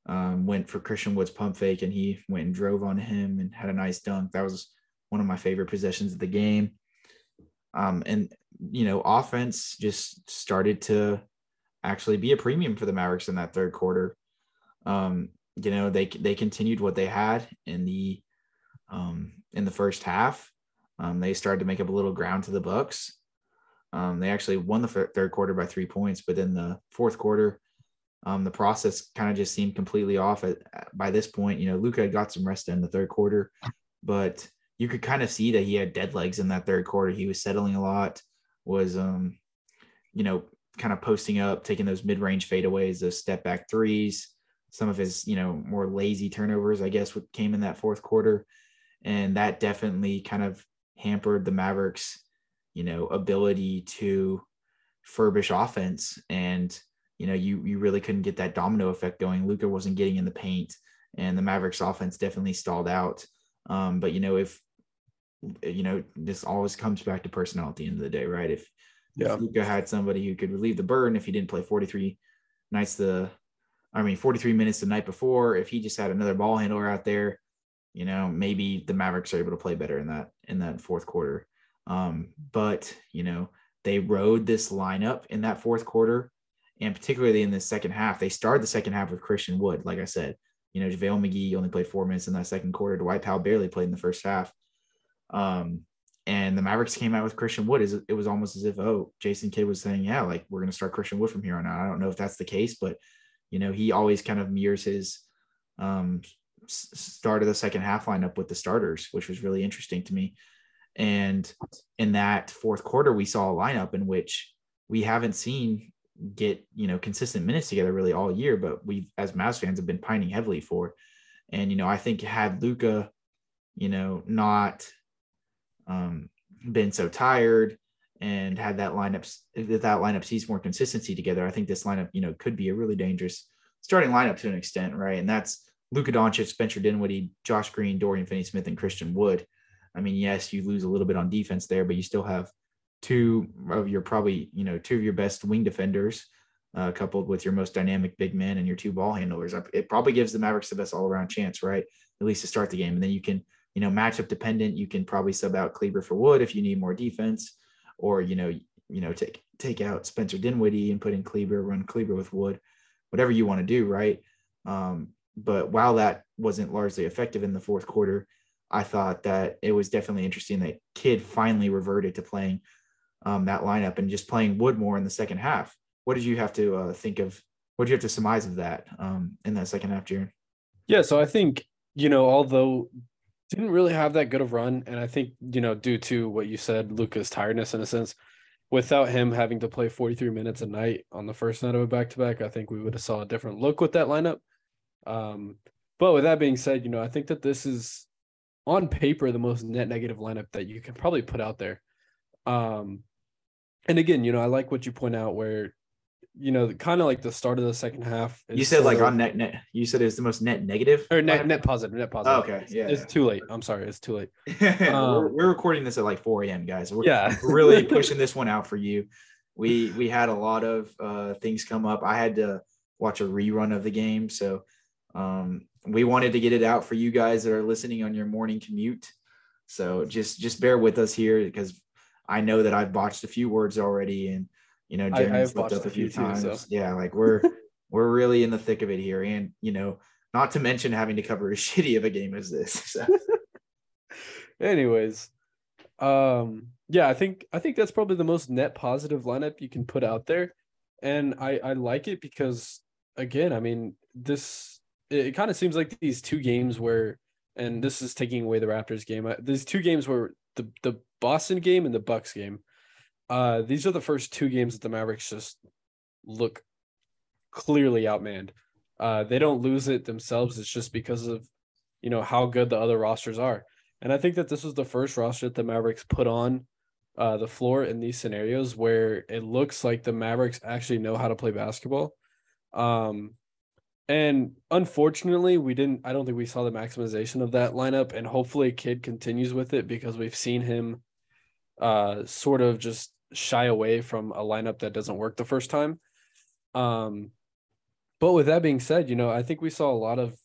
um, went for Christian Wood's pump fake, and he went and drove on him and had a nice dunk. That was one of my favorite possessions of the game. Um, and you know, offense just started to actually be a premium for the Mavericks in that third quarter. Um, you know, they they continued what they had in the um, in the first half. Um, they started to make up a little ground to the Bucks. Um, they actually won the third quarter by three points, but in the fourth quarter, um, the process kind of just seemed completely off. At, by this point, you know, Luka had got some rest in the third quarter, but you could kind of see that he had dead legs in that third quarter. He was settling a lot was um, you know, kind of posting up, taking those mid-range fadeaways, those step back threes, some of his, you know, more lazy turnovers, I guess, came in that fourth quarter. And that definitely kind of hampered the Mavericks, you know, ability to furbish offense. And, you know, you you really couldn't get that domino effect going. Luka wasn't getting in the paint, and the Mavericks offense definitely stalled out. Um, but you know, if you know, this always comes back to personnel at the end of the day, right? If, yeah. if Luka had somebody who could relieve the burden, if he didn't play 43 nights the, I mean, 43 minutes the night before, if he just had another ball handler out there, you know, maybe the Mavericks are able to play better in that in that fourth quarter. Um, but you know, they rode this lineup in that fourth quarter, and particularly in the second half. They started the second half with Christian Wood, like I said. You know, JaVale McGee only played four minutes in that second quarter. Dwight Powell barely played in the first half. Um, and the Mavericks came out with Christian Wood. It was almost as if, oh, Jason Kidd was saying, yeah, like we're going to start Christian Wood from here on out. I don't know if that's the case, but you know, he always kind of mirrors his um, start of the second half lineup with the starters, which was really interesting to me. And in that fourth quarter, we saw a lineup in which we haven't seen get you know consistent minutes together really all year, but we as Mavs fans have been pining heavily for. And you know, I think had Luka, you know, not um, been so tired and had that lineup that that lineup sees more consistency together, I think this lineup you know could be a really dangerous starting lineup to an extent, right? And that's Luka Doncic, Spencer Dinwiddie, Josh Green, Dorian Finney-Smith, and Christian Wood. I mean, yes, you lose a little bit on defense there, but you still have two of your probably you know two of your best wing defenders, uh, coupled with your most dynamic big men and your two ball handlers. It probably gives the Mavericks the best all around chance, right? At least to start the game, and then you can you know matchup dependent. You can probably sub out Kleber for Wood if you need more defense, or you know you know take take out Spencer Dinwiddie and put in Kleber, run Kleber with Wood, whatever you want to do, right? Um, but while that wasn't largely effective in the fourth quarter, I thought that it was definitely interesting that Kidd finally reverted to playing um, that lineup and just playing Wood more in the second half. What did you have to uh, think of? What did you have to surmise of that um, in that second half, Jaren? Yeah, so I think you know, although didn't really have that good of run, and I think you know, due to what you said, Luka's tiredness in a sense, without him having to play 43 minutes a night on the first night of a back to back, I think we would have saw a different look with that lineup. Um, but with that being said, you know, I think that this is on paper the most net negative lineup that you can probably put out there. Um, and again, you know, I like what you point out where, you know, kind of like the start of the second half. You said like of, on net net. You said it's the most net negative or net net positive. Net positive. Oh, okay, yeah. It's, too late. I'm sorry, it's too late. [laughs] um, we're, we're, recording this at like 4 a.m. guys. We're, yeah, really [laughs] pushing this one out for you. We we had a lot of uh, things come up. I had to watch a rerun of the game, so um, we wanted to get it out for you guys that are listening on your morning commute. So just just bear with us here because I know that I've botched a few words already, and you know, Jeremy's slipped up a few times. Too, so. Yeah, like we're [laughs] we're really in the thick of it here, and you know, not to mention having to cover as [laughs] shitty of a game as this. So. [laughs] Anyways, um, yeah, I think I think that's probably the most net positive lineup you can put out there, and I I like it because again, I mean this it, it kind of seems like these two games where, and this is taking away the Raptors game. These two games where the the Boston game and the Bucks game. Uh, these are the first two games that the Mavericks just look clearly outmanned. Uh, they don't lose it themselves. It's just because of you know how good the other rosters are. And I think that this was the first roster that the Mavericks put on uh, the floor in these scenarios where it looks like the Mavericks actually know how to play basketball. Um, and unfortunately, we didn't. I don't think we saw the maximization of that lineup. And hopefully, Kidd continues with it because we've seen him uh, sort of just shy away from a lineup that doesn't work the first time. Um, but with that being said, you know, I think we saw a lot of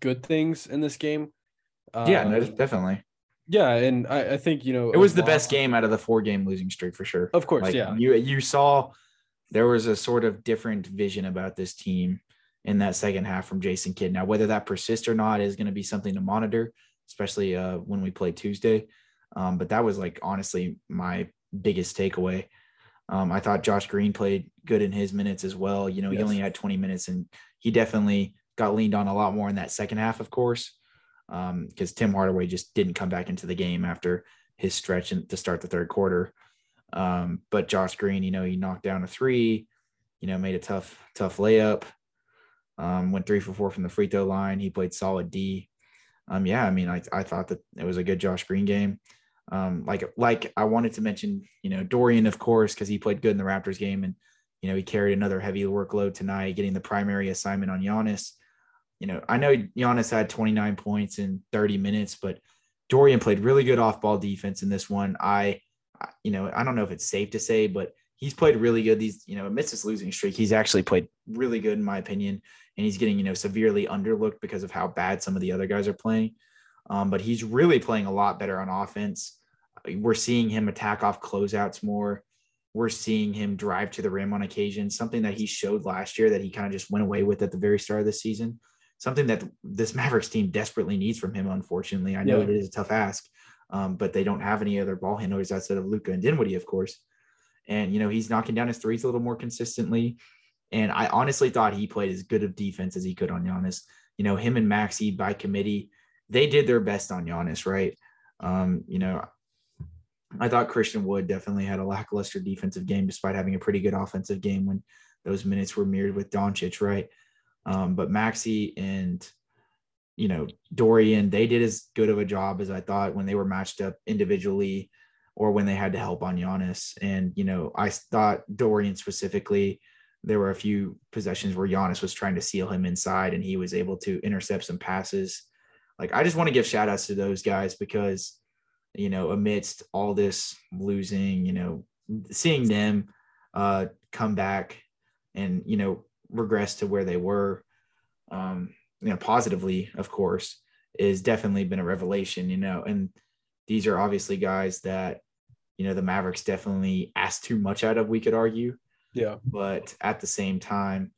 good things in this game. yeah, no, um, definitely. Yeah, and I, I, think you know it was the best game out of the four game losing streak for sure. Of course, like, yeah. You you saw there was a sort of different vision about this team in that second half from Jason Kidd. Now, whether that persists or not is going to be something to monitor, especially uh, when we play Tuesday. Um, but that was like honestly my biggest takeaway. Um, I thought Josh Green played good in his minutes as well. You know, yes. he only had 20 minutes and he definitely got leaned on a lot more in that second half, of course, because um, Tim Hardaway just didn't come back into the game after his stretch in, to start the third quarter. Um, but Josh Green, you know, he knocked down a three, you know, made a tough, tough layup. Um, went three for four from the free throw line. He played solid D. Um, yeah, I mean, I, I thought that it was a good Josh Green game. Um, like like I wanted to mention, you know, Dorian, of course, because he played good in the Raptors game, and you know he carried another heavy workload tonight, getting the primary assignment on Giannis. You know, I know Giannis had 29 points in 30 minutes, but Dorian played really good off ball defense in this one. I, you know, I don't know if it's safe to say, but he's played really good. These, you know, amidst his losing streak, he's actually played really good in my opinion and he's getting you know severely underlooked because of how bad some of the other guys are playing. Um, but he's really playing a lot better on offense. We're seeing him attack off closeouts more. we're seeing him drive to the rim on occasion, something that he showed last year that he kind of just went away with at the very start of the season. Something that this [laughs] Mavericks team desperately needs from him, unfortunately. I know Yeah. it is a tough ask, um, but they don't have any other ball handlers outside of Luka and Dinwiddie, of course. And, you know, he's knocking down his threes a little more consistently. And I honestly thought he played as good of defense as he could on Giannis. You know, him and Maxi by committee, they did their best on Giannis, right? Um, you know, I thought Christian Wood definitely had a lackluster defensive game despite having a pretty good offensive game when those minutes were mirrored with Doncic, right? Um, but Maxi and you know Dorian, they did as good of a job as I thought when they were matched up individually or when they had to help on Giannis. And you know, I thought Dorian specifically, there were a few possessions where Giannis was trying to seal him inside and he was able to intercept some passes. Like I just want to give shout outs to those guys because you know, amidst all this losing, you know, seeing them uh, come back and, you know, regress to where they were, um, you know, positively, of course, is definitely been a revelation, you know, and these are obviously guys that, you know, the Mavericks definitely asked too much out of, we could argue, Yeah. but at the same time,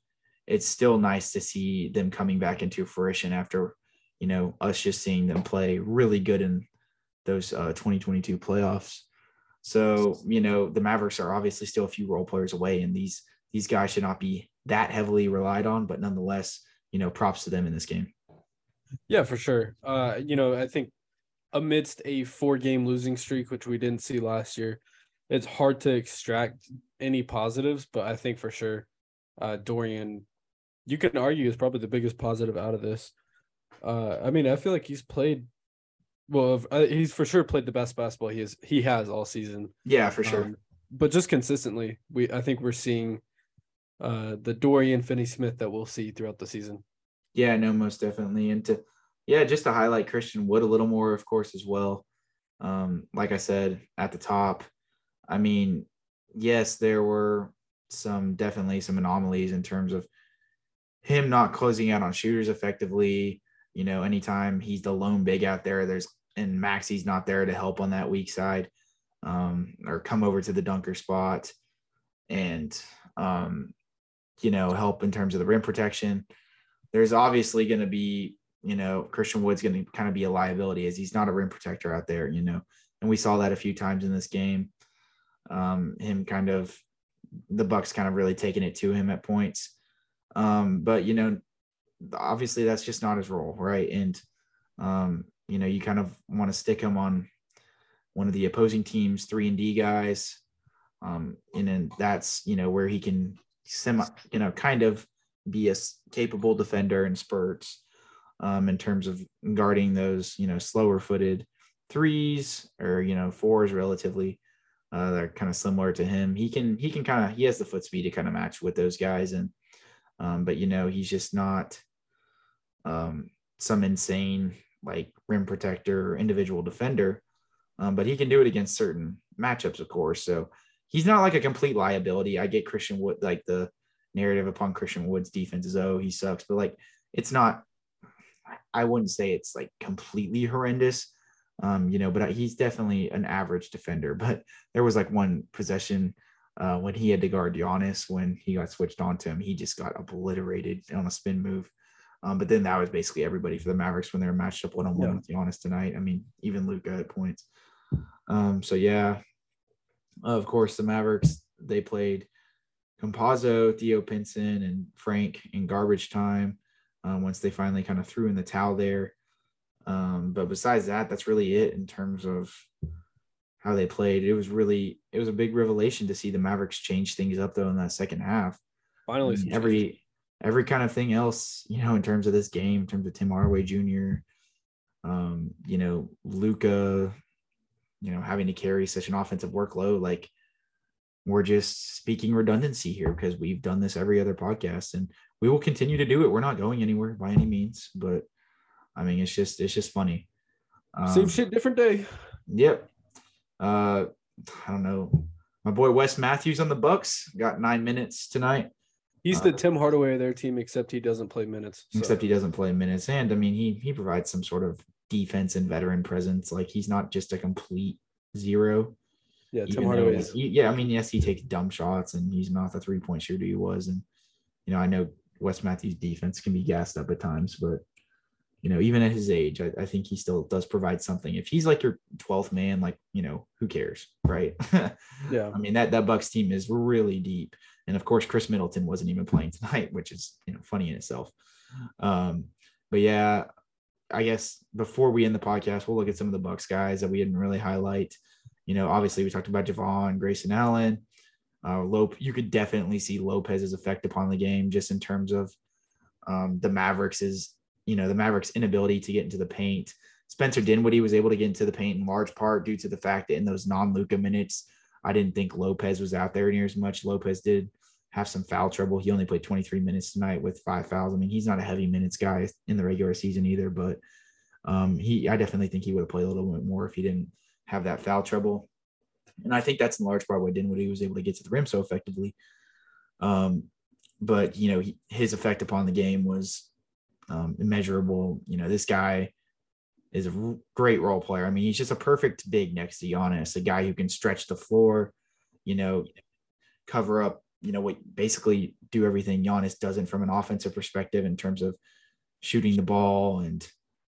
it's still nice to see them coming back into fruition after, you know, us just seeing them play really good in those uh, 2022 playoffs. So, you know, the Mavericks are obviously still a few role players away, and these these guys should not be that heavily relied on, but nonetheless, you know, props to them in this game. Yeah, for sure. Uh, you know, I think amidst a four game losing streak, which we didn't see last year, it's hard to extract any positives, but I think for sure, uh, Dorian, you can argue is probably the biggest positive out of this. Uh, I mean, I feel like he's played, well, uh, he's for sure played the best basketball he is he has all season. Yeah, for sure. Um, but just consistently, we I think we're seeing uh the Dorian Finney Smith that we'll see throughout the season. Yeah, no, most definitely. And to, yeah, just to highlight Christian Wood a little more, of course, as well. Um, like I said at the top, I mean, yes, there were some definitely some anomalies in terms of him not closing out on shooters effectively. You know, anytime he's the lone big out there, there's and Maxi's not there to help on that weak side um, or come over to the dunker spot and, um, you know, help in terms of the rim protection there's obviously going to be, you know, Christian Wood's going to kind of be a liability as he's not a rim protector out there, you know, and we saw that a few times in this game. Um, him kind of the Bucks kind of really taking it to him at points. Um, but you know, obviously that's just not his role, right? And um, you know, you kind of want to stick him on one of the opposing teams, three and D guys. Um, and then that's you know where he can semi, you know, kind of be a capable defender in spurts um, in terms of guarding those, you know, slower footed threes or, you know, fours relatively. Uh, they're kind of similar to him. He can, he can kind of, he has the foot speed to kind of match with those guys. And, um, but, you know, he's just not um, some insane like rim protector or individual defender. Um, but he can do it against certain matchups, of course. So he's not like a complete liability. I get Christian Wood, like the, narrative upon Christian Wood's defense is oh he sucks, but like it's not. I wouldn't say it's like completely horrendous, um, you know, but he's definitely an average defender. But there was like one possession uh, when he had to guard Giannis when he got switched on to him, he just got obliterated on a spin move. Um, but then that was basically everybody for the Mavericks when they were matched up one on one with Giannis tonight. I mean, even Luka at points. Um, so yeah, of course the Mavericks they played Campazzo, Theo Pinson, and Frank in garbage time um, once they finally kind of threw in the towel there. Um, but besides that, that's really it in terms of how they played. It was really it was a big revelation to see the Mavericks change things up though in that second half. I Finally, mean, every every kind of thing else, you know, in terms of this game, in terms of Tim Hardaway Jr., um, you know, Luka, you know, having to carry such an offensive workload, like we're just speaking redundancy here because we've done this every other podcast and we will continue to do it. We're not going anywhere by any means, but I mean, it's just it's just funny. same Um, shit, different day. Yep. Uh, I don't know. My boy Wes Matthews on the Bucks got nine minutes tonight. He's uh, the Tim Hardaway of their team, except he doesn't play minutes. so- except he doesn't play minutes. And I mean, he he provides some sort of defense and veteran presence. Like he's not just a complete zero. Yeah, Tim Hardaway. he- yeah, I mean, yes, he takes dumb shots and he's not the three point shooter he was. And, you know, I know Wes Matthews' defense can be gassed up at times, but, you know, even at his age, I, I think he still does provide something. If he's like your 12th man, like, you know, who cares? Right. [laughs] Yeah. I mean, that, that Bucks team is really deep. And of course, Khris Middleton wasn't even playing tonight, [laughs] which is, you know, funny in itself. Um, but yeah, I guess before we end the podcast, we'll look at some of the Bucks guys that we didn't really highlight. You know, obviously we talked about Jevon, Grayson Allen. Uh, Lope, you could definitely see Lopez's effect upon the game just in terms of um, the Mavericks is, you know, the Mavericks' inability to get into the paint. Spencer Dinwiddie was able to get into the paint in large part due to the fact that in those non-Luka minutes, I didn't think Lopez was out there near as much. Lopez did have some foul trouble. He only played 23 minutes tonight with five fouls. I mean, he's not a heavy minutes guy in the regular season either, but um, he, I definitely think he would have played a little bit more if he didn't have that foul trouble. And I think that's in large part why Dinwiddie was able to get to the rim so effectively. Um, but you know, he, his effect upon the game was um, immeasurable. You know, this guy is a great role player. I mean, he's just a perfect big next to Giannis, a guy who can stretch the floor, you know, cover up, you know, what basically do everything Giannis doesn't from an offensive perspective in terms of shooting the ball and,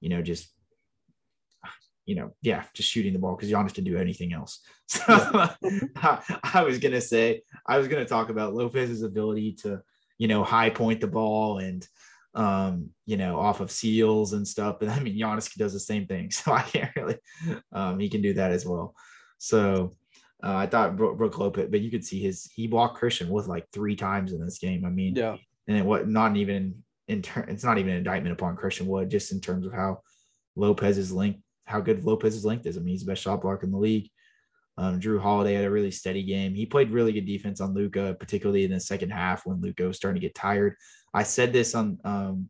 you know, just, you know, yeah, just shooting the ball because Giannis can do anything else. [laughs] So [laughs] I, I was going to say, I was going to talk about Lopez's ability to, you know, high point the ball and, um, you know, off of seals and stuff. But I mean, Giannis does the same thing. [laughs] So I can't really, um, he can do that as well. So uh, I thought Brook, Brook Lopez, but you could see his, he blocked Christian with like three times in this game. I mean, Yeah. and it what not even in turn, it's not even an indictment upon Christian Wood, just in terms of how Lopez's length, how good Lopez's length is. I mean, he's the best shot blocker in the league. Um, Jrue Holiday had a really steady game. He played really good defense on Luka, particularly in the second half when Luka was starting to get tired. I said this on um,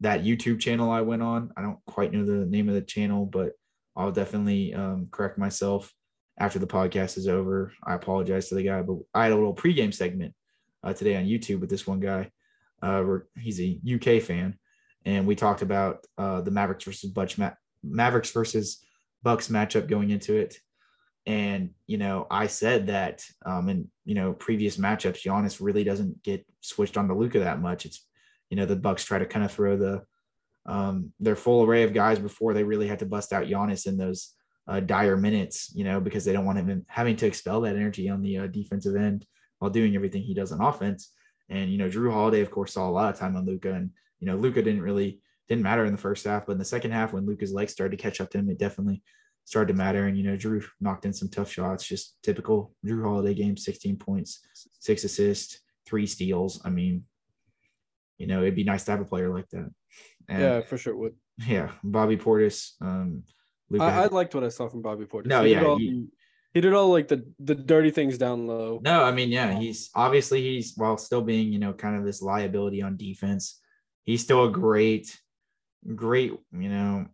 that YouTube channel I went on. I don't quite know the name of the channel, but I'll definitely um, correct myself after the podcast is over. I apologize to the guy, but I had a little pregame segment uh, today on YouTube with this one guy. Uh, he's a UK fan, and we talked about uh, the Mavericks versus Ma- Mavericks versus Bucks matchup going into it. And you know, I said that um, in you know previous matchups, Giannis really doesn't get switched on to Luka that much. It's you know the Bucks try to kind of throw the um, their full array of guys before they really had to bust out Giannis in those uh, dire minutes, you know, because they don't want him having to expel that energy on the uh, defensive end while doing everything he does on offense. And you know, Jrue Holiday, of course, saw a lot of time on Luka, and you know, Luka didn't really didn't matter in the first half, but in the second half, when Luka's legs started to catch up to him, it definitely started to matter. And you know, Jrue knocked in some tough shots, just typical Jrue Holiday game: 16 points, six assists, three steals. I mean, you know, it'd be nice to have a player like that. And, Yeah, for sure would. yeah, Bobby Portis. Um, Luka I, I liked what I saw from Bobby Portis. No, he yeah, Did all, he- he did all like the the dirty things down low. No, I mean, yeah, he's obviously he's while still being, you know, kind of this liability on defense, he's still a great, great, you know,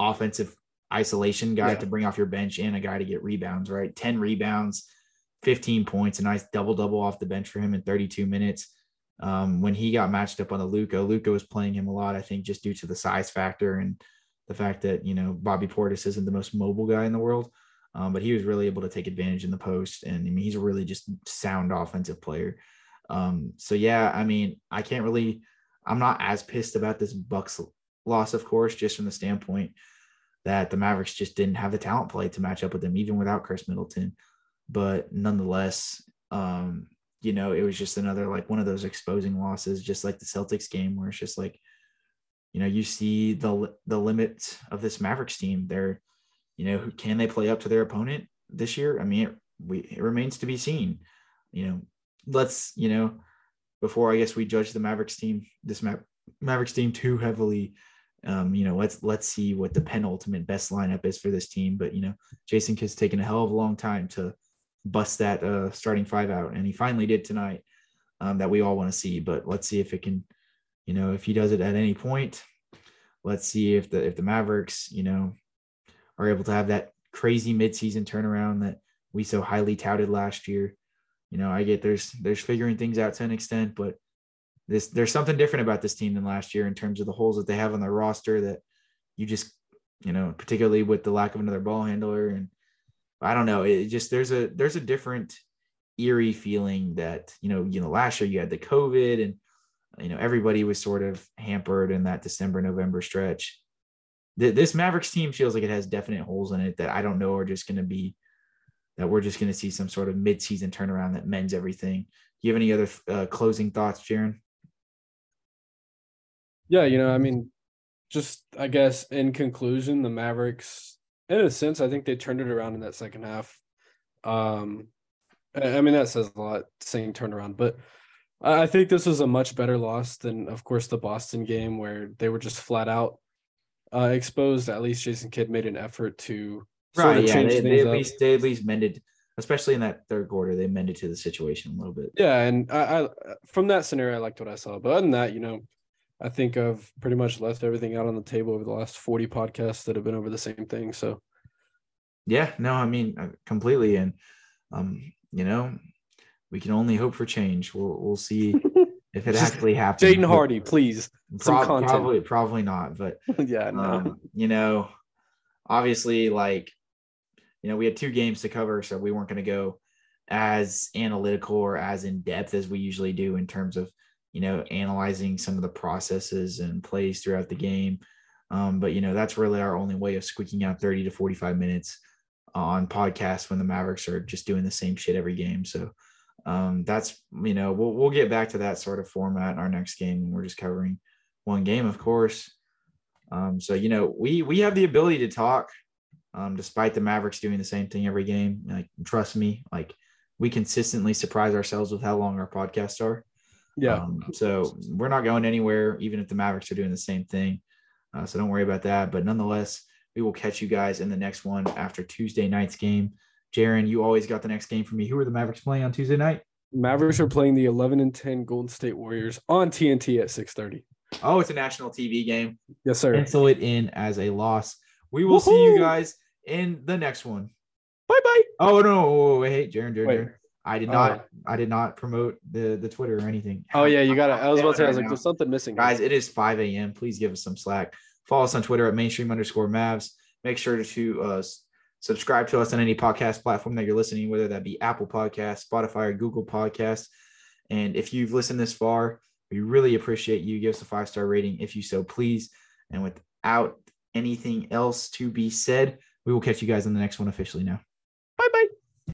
offensive isolation guy Yeah. to bring off your bench and a guy to get rebounds, right? 10 rebounds, 15 points, a nice double double off the bench for him in 32 minutes. Um, when he got matched up on the Luka, Luka was playing him a lot, I think, just due to the size factor and the fact that, you know, Bobby Portis isn't the most mobile guy in the world. Um, but he was really able to take advantage in the post. And I mean, he's a really just sound offensive player. Um, so yeah, I mean, I can't really, I'm not as pissed about this Bucks loss, of course, just from the standpoint that the Mavericks just didn't have the talent play to match up with them, even without Khris Middleton. But nonetheless, um, you know, it was just another like one of those exposing losses, just like the Celtics game, where it's just like, you know, you see the the limits of this Mavericks team. They're you know, can they play up to their opponent this year? I mean, it, we, it remains to be seen. You know, let's, you know, before I guess we judge the Mavericks team, this Ma- Mavericks team too heavily, um, you know, let's let's see what the penultimate best lineup is for this team. But you know, Jason Kidd's taken a hell of a long time to bust that uh, starting five out, and he finally did tonight. Um, that we all want to see, but let's see if it can, you know, if he does it at any point. Let's see if the if the Mavericks, you know, are able to have that crazy midseason turnaround that we so highly touted last year. You know, I get there's there's figuring things out to an extent, but this there's something different about this team than last year in terms of the holes that they have on their roster that you just, you know, particularly with the lack of another ball handler and I don't know. It just there's a there's a different eerie feeling that you know you know last year you had the COVID and you know everybody was sort of hampered in that December November stretch. This Mavericks team feels like it has definite holes in it that I don't know are just going to be that we're just going to see some sort of midseason turnaround that mends everything. Do you have any other uh, closing thoughts, Jaren? Yeah, you know, I mean, just I guess in conclusion, the Mavericks, in a sense, I think they turned it around in that second half. Um, I mean, that says a lot saying turnaround, but I think this was a much better loss than, of course, the Boston game where they were just flat out uh, exposed. At least Jason Kidd made an effort to right. yeah, they, they at up. least they at least mended, especially in that third quarter. They mended to the situation a little bit. Yeah, and I, I from that scenario, I liked what I saw. But other than that, you know, I think I've pretty much left everything out on the table over the last forty podcasts that have been over the same thing. So, yeah, no, I mean uh, completely, and um, you know, we can only hope for change. We'll we'll see [laughs] if it actually happens. Jaden Hardy, please. Pro- probably probably not, but [laughs] yeah, no. Um, you know, obviously, like you know, we had two games to cover, so we weren't going to go as analytical or as in depth as we usually do in terms of you know analyzing some of the processes and plays throughout the game. Um, but you know, that's really our only way of squeaking out 30 to 45 minutes on podcasts when the Mavericks are just doing the same shit every game. So um, that's you know we'll we'll get back to that sort of format in our next game. We're just covering one game, of course. Um, so you know we we have the ability to talk, um, despite the Mavericks doing the same thing every game. Like trust me, like we consistently surprise ourselves with how long our podcasts are. Yeah. Um, so we're not going anywhere, even if the Mavericks are doing the same thing. Uh, so don't worry about that. But nonetheless, we will catch you guys in the next one after Tuesday night's game. Jaren, you always got the next game for me. Who are the Mavericks playing on Tuesday night? Mavericks are playing the 11 and 10 Golden State Warriors on TNT at 6:30. Oh, it's a national TV game. Yes, sir. Pencil it in as a loss. We will Woo-hoo! see you guys in the next one. Bye bye. Oh no! Wait, hey, Jaren, Jaren, Jaren. I did not. Oh. I did not promote the the Twitter or anything. Oh yeah, you [laughs] got it. I was about to say. I was like, there's something missing, guys. It is 5 a.m. Please give us some slack. Follow us on Twitter at mainstream underscore Mavs. Make sure to uh, subscribe to us on any podcast platform that you're listening, whether that be Apple Podcast, Spotify, or Google Podcast. And if you've listened this far, we really appreciate you. Give us a five star rating if you so please. And without anything else to be said, we will catch you guys in the next one officially now.